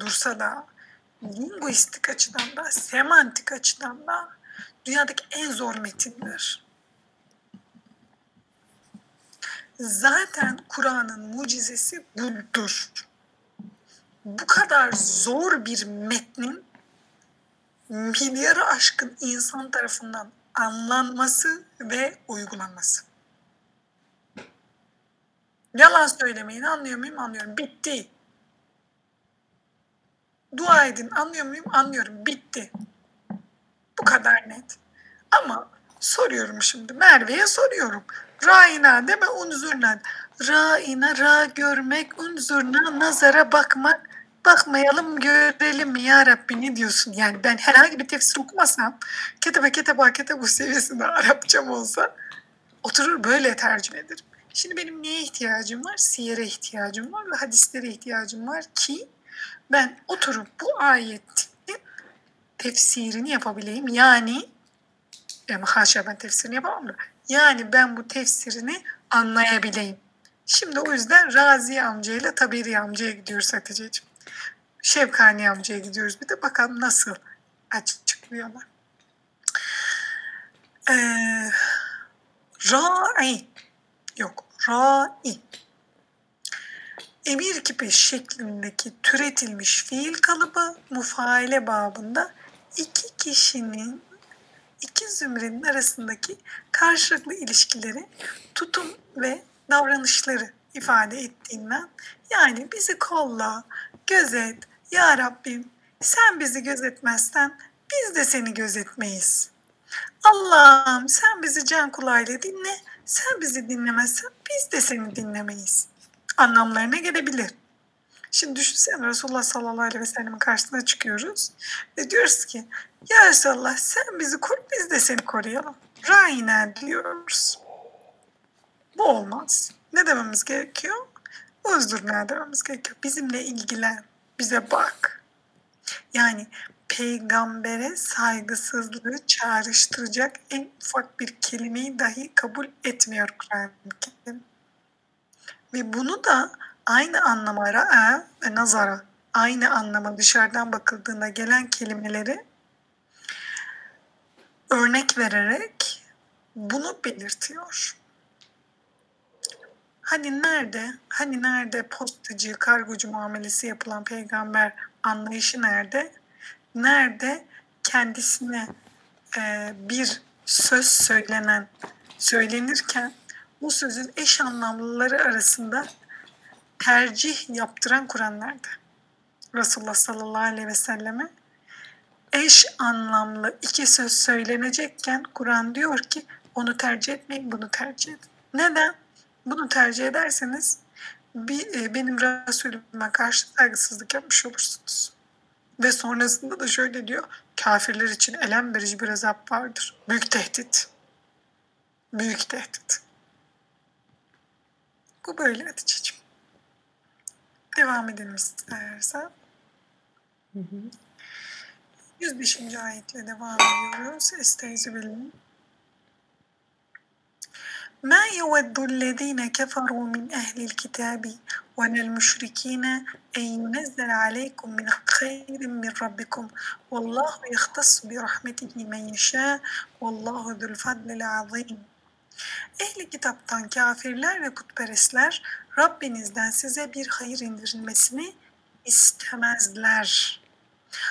Speaker 1: dursa da linguistik açıdan da semantik açıdan da dünyadaki en zor metindir. Zaten Kur'an'ın mucizesi budur. Bu kadar zor bir metnin milyarı aşkın insan tarafından anlanması ve uygulanması. Yalan söylemeyin anlıyor muyum? Anlıyorum. Bitti. Dua edin anlıyor muyum? Anlıyorum. Bitti. Bu kadar net. Ama soruyorum şimdi Merve'ye soruyorum. Ra'ina deme unzurna. Ra'ina ra görmek, unzurna nazara bakmak. Bakmayalım görelim ya Rabbi ne diyorsun? Yani ben herhangi bir tefsir okumasam ketebe keteba ketebu seviyesinde Arapçam olsa oturur böyle tercüme ederim. Şimdi benim neye ihtiyacım var? Siyere ihtiyacım var ve hadislere ihtiyacım var ki ben oturup bu ayetin tefsirini yapabileyim. Yani ama haşa ben tefsirini yapamam da. Yani ben bu tefsirini anlayabileyim. Şimdi o yüzden Razi amcayla Taberi amcaya gidiyoruz Hatice'ciğim. Şevkani amcaya gidiyoruz. Bir de bakalım nasıl açıklıyorlar. Ee, ra'i yok. Ra'i emir kipi şeklindeki türetilmiş fiil kalıbı mufaile babında iki kişinin iki zümrenin arasındaki karşılıklı ilişkileri, tutum ve davranışları ifade ettiğinden yani bizi kolla, gözet, ya Rabbim sen bizi gözetmezsen biz de seni gözetmeyiz. Allah'ım sen bizi can kulağıyla dinle, sen bizi dinlemezsen biz de seni dinlemeyiz. Anlamlarına gelebilir. Şimdi düşünsene Resulullah sallallahu aleyhi ve sellem'in karşısına çıkıyoruz ve diyoruz ki ya Resulallah sen bizi koru biz de seni koruyalım. Rayna diyoruz. Bu olmaz. Ne dememiz gerekiyor? Uzdur ne dememiz gerekiyor? Bizimle ilgilen, bize bak. Yani peygambere saygısızlığı çağrıştıracak en ufak bir kelimeyi dahi kabul etmiyor Kur'an-ı. Ve bunu da aynı anlama ra'a ve nazara aynı anlama dışarıdan bakıldığında gelen kelimeleri örnek vererek bunu belirtiyor. Hani nerede, hani nerede postacı, kargocu muamelesi yapılan peygamber anlayışı nerede? Nerede kendisine e, bir söz söylenen, söylenirken bu sözün eş anlamlıları arasında tercih yaptıran Kur'anlardı. Resulullah sallallahu aleyhi ve selleme eş anlamlı iki söz söylenecekken Kur'an diyor ki onu tercih etmeyin, bunu tercih edin. Neden? Bunu tercih ederseniz bir, e, benim Resulüme karşı saygısızlık yapmış olursunuz. Ve sonrasında da şöyle diyor, kafirler için elem verici bir azap vardır. Büyük tehdit. Büyük tehdit. Bu böyle Hatice'ciğim. Devam edelim istersen. Hı hı. 105. ayetle devam ediyoruz. Estaizu. ما يود الذين كفروا من أهل الكتاب ولا المشركين أن ينزل عليكم من خير من ربكم والله يختص برحمته من يشاء والله ذو الفضل العظيم Ehli kitaptan kafirler ve putperestler Rabbinizden size bir hayır indirilmesini istemezler.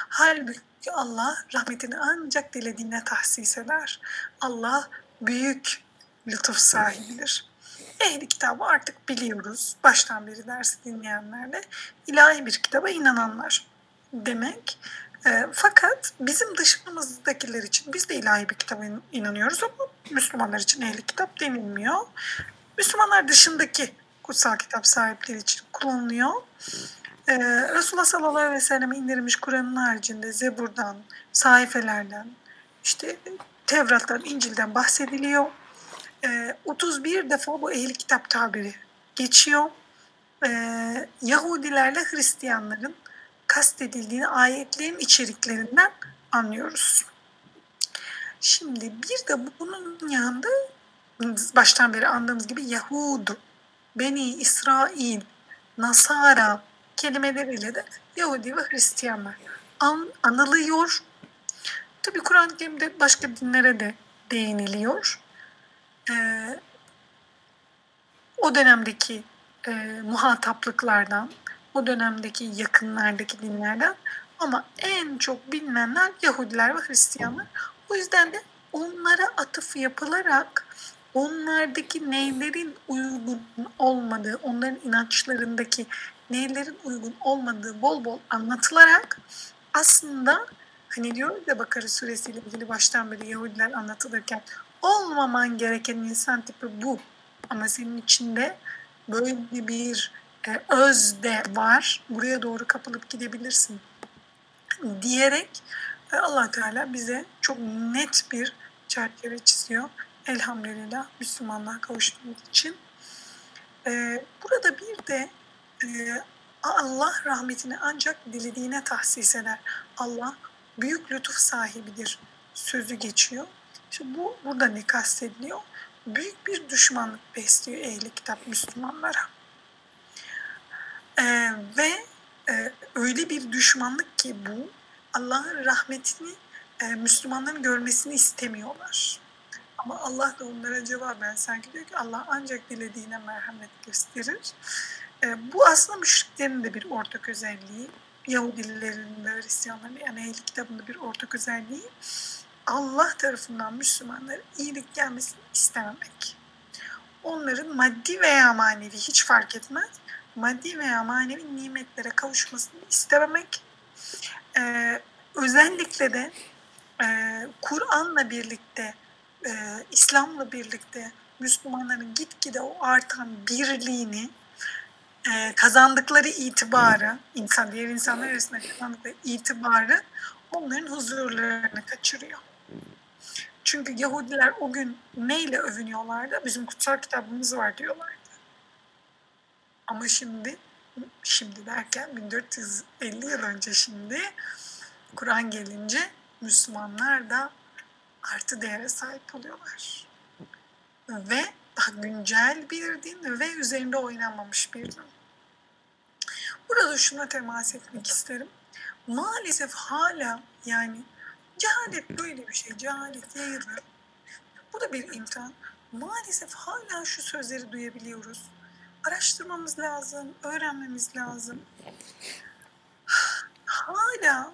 Speaker 1: Halbuki Allah rahmetini ancak dilediğine tahsis eder. Allah büyük lütuf sahibidir. Ehli kitabı artık biliyoruz. Baştan beri dersi dinleyenler de ilahi bir kitaba inananlar demek. E, fakat bizim dışımızdakiler için biz de ilahi bir kitaba inanıyoruz ama Müslümanlar için ehli kitap denilmiyor. Müslümanlar dışındaki kutsal kitap sahipleri için kullanılıyor. Ee, Resulullah sallallahu aleyhi ve selleme indirilmiş Kur'an'ın haricinde Zebur'dan, sahifelerden, işte Tevrat'tan, İncil'den bahsediliyor. Ee, 31 defa bu ehli kitap tabiri geçiyor. Ee, Yahudilerle Hristiyanların kastedildiğini ayetlerin içeriklerinden anlıyoruz. Şimdi bir de bunun yanında baştan beri andığımız gibi Yahud, Beni İsrail, Nasara kelimeleriyle de Yahudi ve Hristiyanlar an, anılıyor. Tabi Kur'an-ı Kerim'de başka dinlere de değiniliyor. Ee, o dönemdeki e, muhataplıklardan, o dönemdeki yakınlardaki dinlerden ama en çok bilinenler Yahudiler ve Hristiyanlar. O yüzden de onlara atıf yapılarak onlardaki neylerin uygun olmadığı, onların inançlarındaki neylerin uygun olmadığı bol bol anlatılarak aslında hani diyoruz ya Bakara suresiyle ilgili baştan beri Yahudiler anlatılırken olmaman gereken insan tipi bu. Ama senin içinde böyle bir e, öz de var. Buraya doğru kapılıp gidebilirsin diyerek e, allah Teala bize çok net bir çerçeve çiziyor. Elhamdülillah Müslümanlığa kavuştuğumuz için. E, burada bir de e, Allah rahmetini ancak dilediğine tahsis eder. Allah büyük lütuf sahibidir sözü geçiyor. Şimdi bu burada ne kastediliyor? Büyük bir düşmanlık besliyor ehli kitap Müslümanlara. Ee, ve e, öyle bir düşmanlık ki bu Allah'ın rahmetini e, Müslümanların görmesini istemiyorlar. Ama Allah da onlara cevaben sanki diyor ki Allah ancak dilediğine merhamet gösterir. E, bu aslında müşriklerin de bir ortak özelliği. Yahudilerin ve Hristiyanların yani ehli kitabında bir ortak özelliği. Allah tarafından Müslümanlara iyilik gelmesini istememek. Onların maddi veya manevi hiç fark etmez. Maddi veya manevi nimetlere kavuşmasını istememek. Ee, özellikle de e, Kur'an'la birlikte, e, İslam'la birlikte Müslümanların gitgide o artan birliğini e, kazandıkları itibarı, insan diğer insanlar arasında kazandıkları itibarı onların huzurlarını kaçırıyor. Çünkü Yahudiler o gün neyle övünüyorlardı? Bizim kutsal kitabımız var diyorlardı. Ama şimdi, şimdi derken 1450 yıl önce şimdi Kur'an gelince Müslümanlar da artı değere sahip oluyorlar. Ve daha güncel bir din ve üzerinde oynanmamış bir din. Burada şuna temas etmek isterim. Maalesef hala yani cehalet böyle bir şey. Cehalet yayılıyor. Bu da bir imtihan. Maalesef hala şu sözleri duyabiliyoruz. Araştırmamız lazım, öğrenmemiz lazım. Hala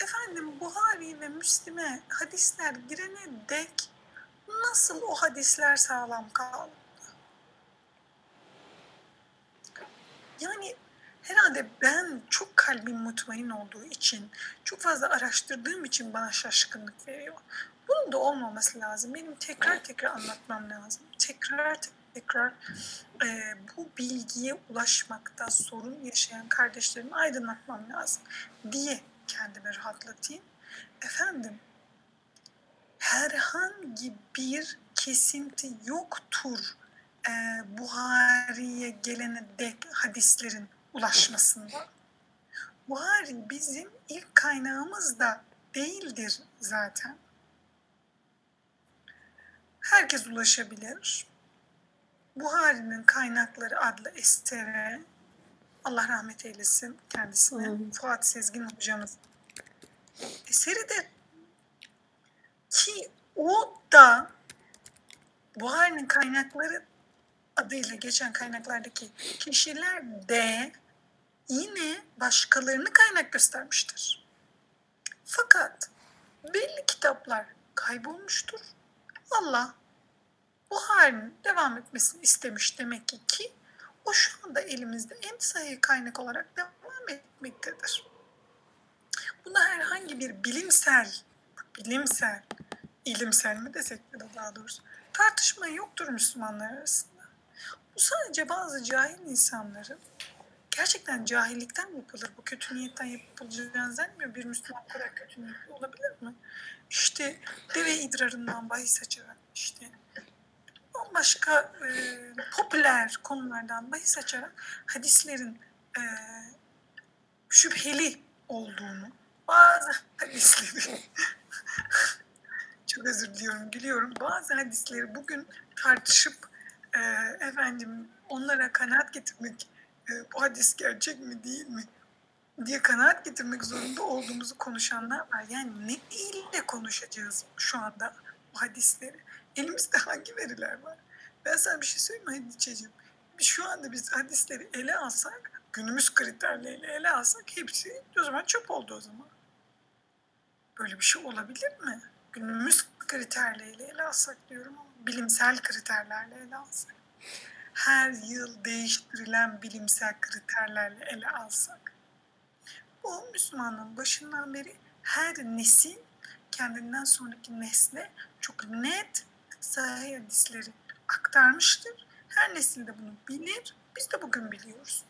Speaker 1: efendim Buhari ve Müslim'e hadisler girene dek nasıl o hadisler sağlam kaldı? Yani herhalde ben çok kalbim mutmain olduğu için, çok fazla araştırdığım için bana şaşkınlık veriyor. Bunun da olmaması lazım. Benim tekrar tekrar anlatmam lazım. Tekrar tekrar e, bu bilgiye ulaşmakta sorun yaşayan kardeşlerimi aydınlatmam lazım diye kendimi rahatlatayım. Efendim, herhangi bir kesinti yoktur e, Buhari'ye gelene dek hadislerin ulaşmasında. Buhari bizim ilk kaynağımız da değildir zaten. Herkes ulaşabilir. Buhari'nin kaynakları adlı estere Allah rahmet eylesin kendisine. Hmm. Fuat Sezgin hocamız eseridir. Ki o da Buhari'nin kaynakları adıyla geçen kaynaklardaki kişiler de yine başkalarını kaynak göstermiştir. Fakat belli kitaplar kaybolmuştur. Allah Buhari'nin devam etmesini istemiş demek ki ki o şu anda elimizde en sayı kaynak olarak devam etmektedir. Buna herhangi bir bilimsel, bilimsel, ilimsel mi desek de daha doğrusu tartışma yoktur Müslümanlar arasında. Bu sadece bazı cahil insanların gerçekten cahillikten mi yapılır? Bu kötü niyetten yapılacağını zannetmiyor. Bir Müslüman kadar kötü niyetli olabilir mi? İşte deve idrarından bahis açarak işte başka e, popüler konulardan bahis açarak hadislerin e, şüpheli olduğunu, bazı hadisleri çok özür diliyorum, gülüyorum. Bazı hadisleri bugün tartışıp e, efendim onlara kanaat getirmek, bu hadis gerçek mi değil mi diye kanaat getirmek zorunda olduğumuzu konuşanlar var. Yani ne ile konuşacağız şu anda bu hadisleri? Elimizde hangi veriler var? Ben sana bir şey söyleyeyim mi Hadiçeciğim? Şu anda biz hadisleri ele alsak, günümüz kriterleriyle ele alsak hepsi o zaman çöp oldu o zaman. Böyle bir şey olabilir mi? Günümüz kriterleriyle ele alsak diyorum ama bilimsel kriterlerle ele alsak. Her yıl değiştirilen bilimsel kriterlerle ele alsak. Bu Müslümanlığın başından beri her nesil kendinden sonraki nesle çok net sahih hadisleri aktarmıştır. Her nesil de bunu bilir. Biz de bugün biliyoruz.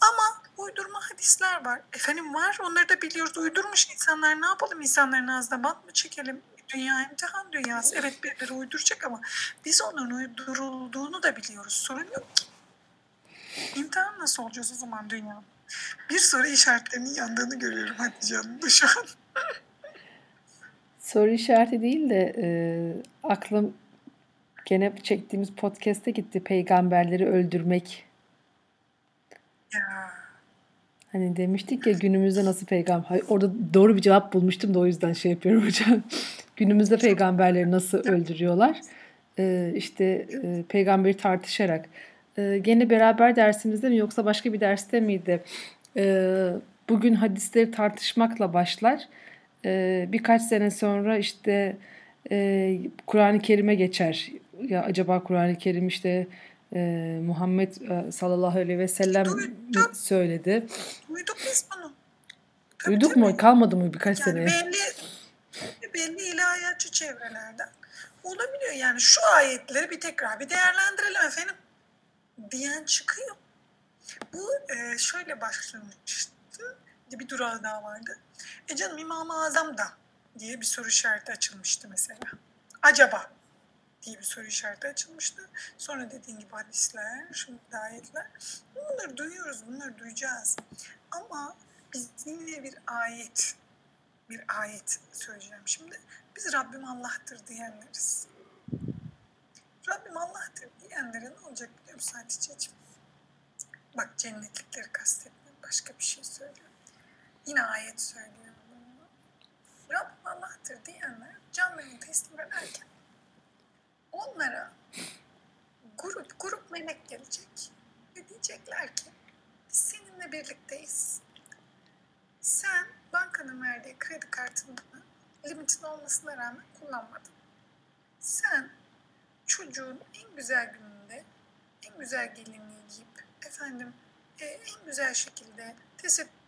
Speaker 1: Ama uydurma hadisler var. Efendim var onları da biliyoruz. Uydurmuş insanlar ne yapalım? İnsanların ağzına bant mı çekelim? Dünya imtihan dünyası. Evet birileri uyduracak ama biz onun uydurulduğunu da biliyoruz. Sorun yok ki. İmtihan nasıl olacağız o zaman dünya? Bir soru işaretlerinin yandığını görüyorum Hatice Hanım'da şu an.
Speaker 2: soru işareti değil de e, aklım Gene çektiğimiz podcast'e gitti peygamberleri öldürmek. Ya. Hani demiştik ya günümüzde nasıl peygamber... Orada doğru bir cevap bulmuştum da o yüzden şey yapıyorum hocam. Günümüzde peygamberleri nasıl öldürüyorlar? Ee, işte e, peygamberi tartışarak. Ee, gene beraber dersimizde mi yoksa başka bir derste miydi? Ee, bugün hadisleri tartışmakla başlar. Ee, birkaç sene sonra işte e, Kur'an-ı Kerim'e geçer ya acaba Kur'an-ı Kerim işte e, Muhammed e, sallallahu aleyhi ve sellem Duyduk. söyledi.
Speaker 1: Duyduk biz bunu.
Speaker 2: Duyduk mu? Kalmadı mı birkaç yani sene?
Speaker 1: Belli. Belli ilahiyatçı çevrelerden olabiliyor. Yani şu ayetleri bir tekrar bir değerlendirelim efendim diyen çıkıyor. Bu e, şöyle başlamıştı. Bir durağı daha vardı. E canım İmam-ı Azam da diye bir soru işareti açılmıştı mesela. Acaba diye bir soru işareti açılmıştı. Sonra dediğin gibi hadisler, şimdi ayetler. Bunları duyuyoruz, bunları duyacağız. Ama biz yine bir ayet, bir ayet söyleyeceğim şimdi. Biz Rabbim Allah'tır diyenleriz. Rabbim Allah'tır diyenlere ne olacak biliyor musun Hatice'ciğim? Bak cennetlikleri kastetmiyorum. Başka bir şey söylüyorum. Yine ayet söylüyorum bunu. Rabbim Allah'tır diyenler canlarını teslim ederken onlara grup grup melek gelecek ve diyecekler ki biz seninle birlikteyiz. Sen bankanın verdiği kredi kartını limitin olmasına rağmen kullanmadın. Sen çocuğun en güzel gününde en güzel gelinliği giyip efendim e, en güzel şekilde tesettür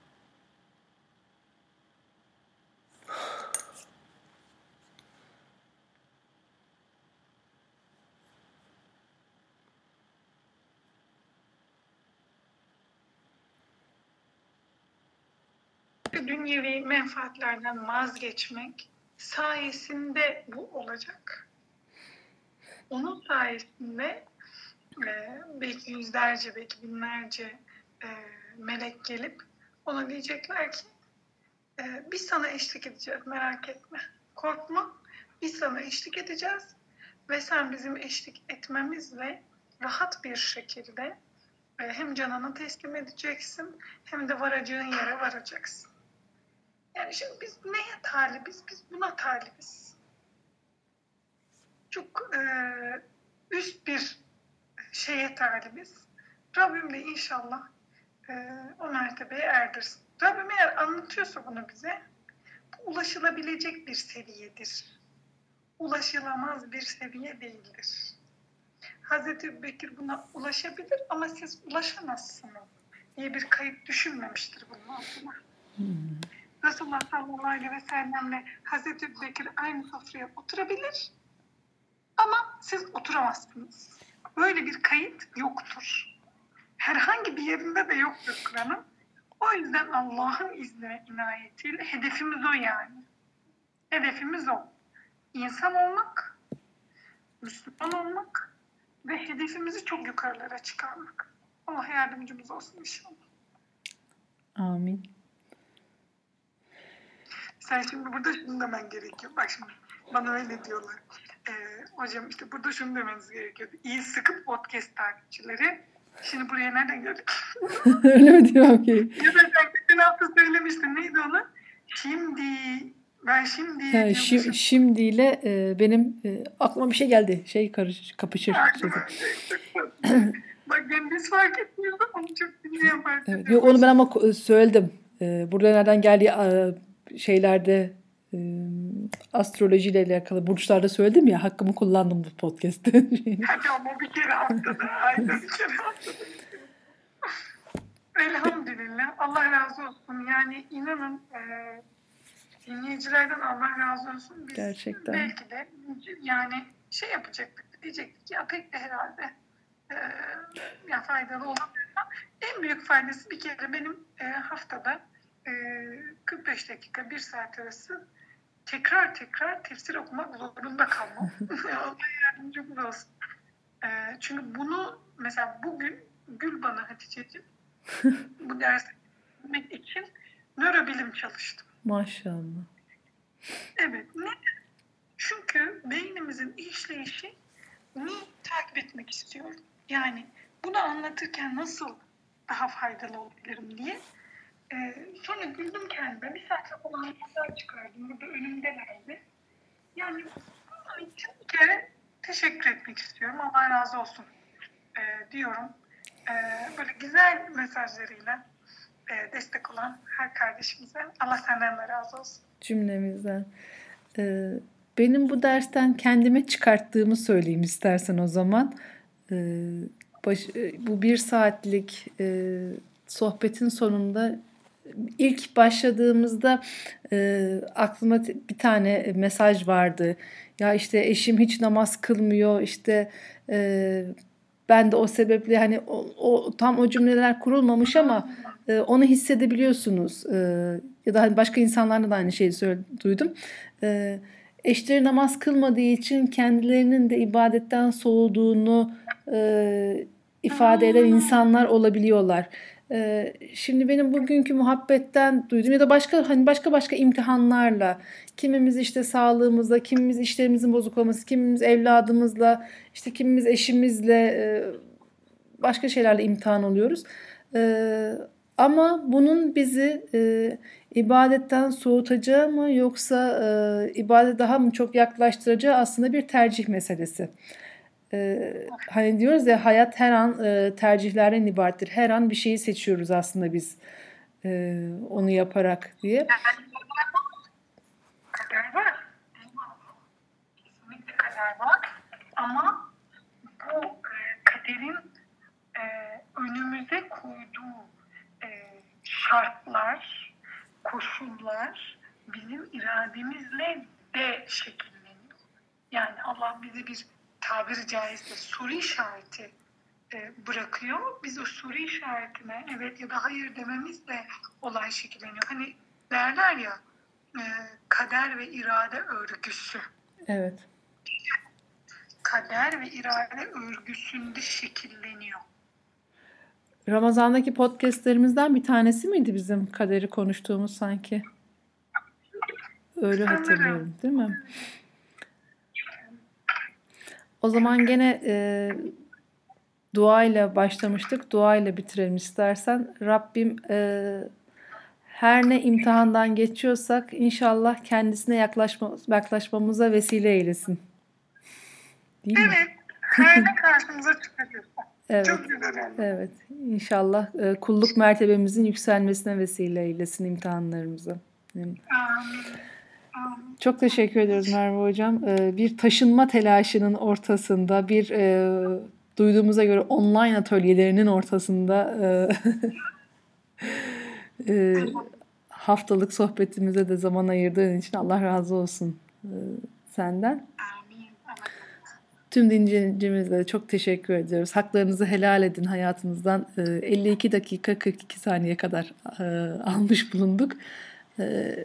Speaker 1: dünyevi menfaatlerden vazgeçmek sayesinde bu olacak. Onun sayesinde e, belki yüzlerce, belki binlerce e, melek gelip ona diyecekler ki e, biz sana eşlik edeceğiz merak etme. Korkma biz sana eşlik edeceğiz ve sen bizim eşlik etmemizle rahat bir şekilde e, hem canını teslim edeceksin hem de varacağın yere varacaksın. Yani şimdi biz neye talibiz? Biz buna talibiz. Çok e, üst bir şeye talibiz. Rabbim de inşallah e, o mertebeye erdirsin. Rabbim eğer anlatıyorsa bunu bize, bu ulaşılabilecek bir seviyedir. Ulaşılamaz bir seviye değildir. Hazreti Bekir buna ulaşabilir ama siz ulaşamazsınız diye bir kayıt düşünmemiştir bunun altına. Hmm. Resulullah sallallahu aleyhi ve sellemle Hazreti Bekir aynı sofraya oturabilir ama siz oturamazsınız. Böyle bir kayıt yoktur. Herhangi bir yerinde de yoktur Kur'an'ın. O yüzden Allah'ın izni inayetiyle hedefimiz o yani. Hedefimiz o. İnsan olmak, Müslüman olmak ve hedefimizi çok yukarılara çıkarmak. Allah yardımcımız olsun inşallah.
Speaker 2: Amin.
Speaker 1: Sen şimdi burada şunu demen gerekiyor. Bak şimdi bana öyle diyorlar. Ee, hocam işte burada şunu demeniz gerekiyor. İyi sıkı podcast takipçileri. Şimdi buraya nereden gördük?
Speaker 2: öyle mi diyor ki?
Speaker 1: Ya da sen geçen hafta söylemiştin. Neydi onu? Şimdi ben şimdi
Speaker 2: yani şim, şimdiyle e, benim e, aklıma bir şey geldi. Şey karış kapışır.
Speaker 1: Bak ben biz fark etmiyoruz ama çok dinleyen fark
Speaker 2: evet, Yok onu ben ama söyledim. E, burada nereden geldiği şeylerde e, astrolojiyle alakalı burçlarda söyledim ya hakkımı kullandım bu podcast'te.
Speaker 1: Hadi ama bir kere haftada. Aynen bir kere. Elhamdülillah. Allah razı olsun. Yani inanın e, dinleyicilerden Allah razı olsun. Biz
Speaker 2: Gerçekten.
Speaker 1: Belki de yani şey yapacaktık. Diyecektik ya pek de herhalde e, ya faydalı olamıyor. En büyük faydası bir kere benim e, haftada 45 ee, dakika, bir saat arası tekrar tekrar tefsir okumak zorunda kalmam. Allah yardımcımız olsun. Çünkü bunu mesela bugün Gül bana Hatice'ciğim bu dersi için nörobilim çalıştım.
Speaker 2: Maşallah.
Speaker 1: Evet. Ne? Çünkü beynimizin işleyişi ni takip etmek istiyorum. Yani bunu anlatırken nasıl daha faydalı olabilirim diye ee, sonra güldüm kendime. Bir saat olan notlar çıkardım. Burada önümdelerdi. Yani bunun için bir kere teşekkür etmek istiyorum. Allah razı olsun e, diyorum. E, böyle güzel mesajlarıyla e, destek olan her kardeşimize Allah senden de razı olsun.
Speaker 2: Cümlemizden. Ee, benim bu dersten kendime çıkarttığımı söyleyeyim istersen o zaman. Ee, baş, bu bir saatlik e, sohbetin sonunda ilk başladığımızda e, aklıma bir tane mesaj vardı. Ya işte eşim hiç namaz kılmıyor işte e, ben de o sebeple hani o, o tam o cümleler kurulmamış ama e, onu hissedebiliyorsunuz. E, ya da hani başka insanlarla da aynı şeyi söyle, duydum. E, eşleri namaz kılmadığı için kendilerinin de ibadetten soğuduğunu e, ifade eden insanlar olabiliyorlar. E, şimdi benim bugünkü muhabbetten duydum ya da başka hani başka başka imtihanlarla kimimiz işte sağlığımızla, kimimiz işlerimizin bozuk olması, kimimiz evladımızla, işte kimimiz eşimizle e, başka şeylerle imtihan oluyoruz. E, ama bunun bizi e, ibadetten soğutacağı mı yoksa e, ibadete daha mı çok yaklaştıracağı aslında bir tercih meselesi. E, hani diyoruz ya hayat her an e, tercihlerden ibarettir. Her an bir şeyi seçiyoruz aslında biz e, onu yaparak diye.
Speaker 1: Kader. Ama bu e, kaderin e, önümüze koyduğu e, şartlar, koşullar bizim irademizle de şekilleniyor. Yani Allah bize bir tabiri caizse soru işareti e, bırakıyor. Biz o soru işaretine evet ya da hayır dememizle olay şekilleniyor. Hani derler ya e, kader ve irade örgüsü.
Speaker 2: Evet.
Speaker 1: Kader ve irade örgüsünde şekilleniyor.
Speaker 2: Ramazan'daki podcastlerimizden bir tanesi miydi bizim kaderi konuştuğumuz sanki? Öyle hatırlıyorum değil mi? O zaman gene e, duayla başlamıştık. Duayla bitirelim istersen. Rabbim e, her ne imtihandan geçiyorsak inşallah kendisine yaklaşma, yaklaşmamıza vesile eylesin.
Speaker 1: Değil mi? Evet. Her ne karşımıza çıkacak.
Speaker 2: Evet. Çok güzel. Evet. İnşallah e, kulluk mertebemizin yükselmesine vesile eylesin imtihanlarımızı. Amin. Çok teşekkür ediyoruz Merve Hocam. E, bir taşınma telaşının ortasında, bir e, duyduğumuza göre online atölyelerinin ortasında e, e, haftalık sohbetimize de zaman ayırdığın için Allah razı olsun senden. Tüm dinleyicimize çok teşekkür ediyoruz. Haklarınızı helal edin hayatınızdan. 52 dakika 42 saniye kadar almış bulunduk.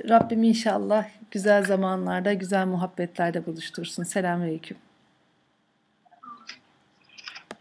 Speaker 2: Rabbim inşallah güzel zamanlarda, güzel muhabbetlerde buluştursun. Selamünaleyküm.